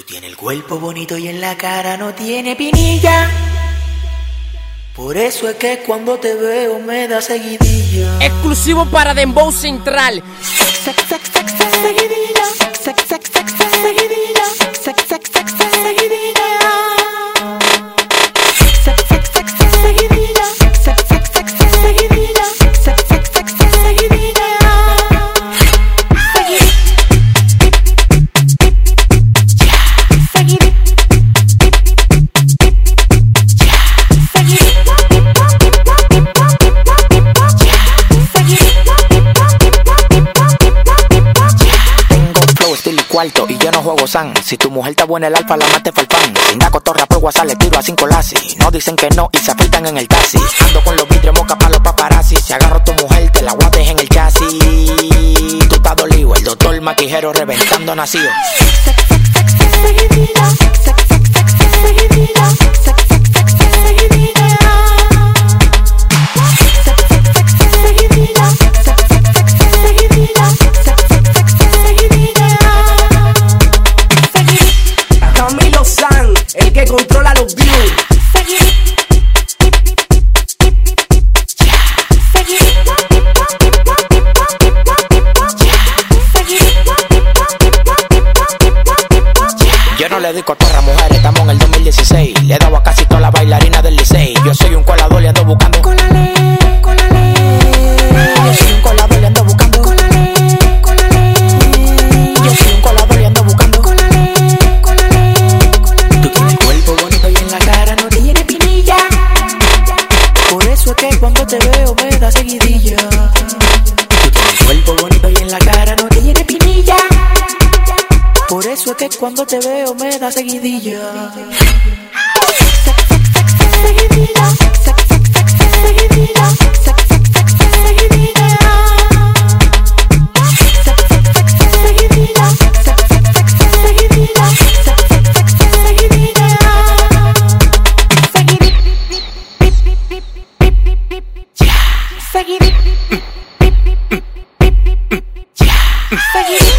Tú tienes el cuerpo bonito y en la cara no tiene pinilla. Por eso es que cuando te veo me da seguidilla. Exclusivo para Dembow Central. Sex, y yo no juego san. Si tu mujer está buena el alfa, la mate falfán. Sin da cotorra por WhatsApp, le tiro a cinco. No dicen que no y se afeitan en el taxi. Ando con los vidrios moca para los paparazzi. Si agarro tu mujer, te la guardes en el chasis. Tú estás dolido, el doctor maquijero reventando nacido. Yo no le doy cotorra, mujeres, estamos en el 2016. Le he dado a casi todas las bailarinas del licey. Yo soy un colador y ando buscando. Yo soy un colador y ando buscando. Yo soy un colador y ando buscando. Tú tienes cuerpo bonito y en la cara no tiene pinilla. Por eso es que cuando te veo me da seguidilla. Por eso es que cuando te veo me da seguidilla. El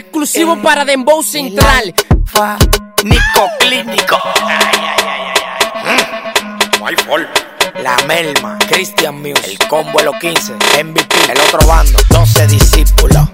Exclusivo para Dembow Central. Fa Nico Clínico. No hay forma. La Melma, Christian Muse, el combo de los 15, MVP, el otro bando, 12 discípulos,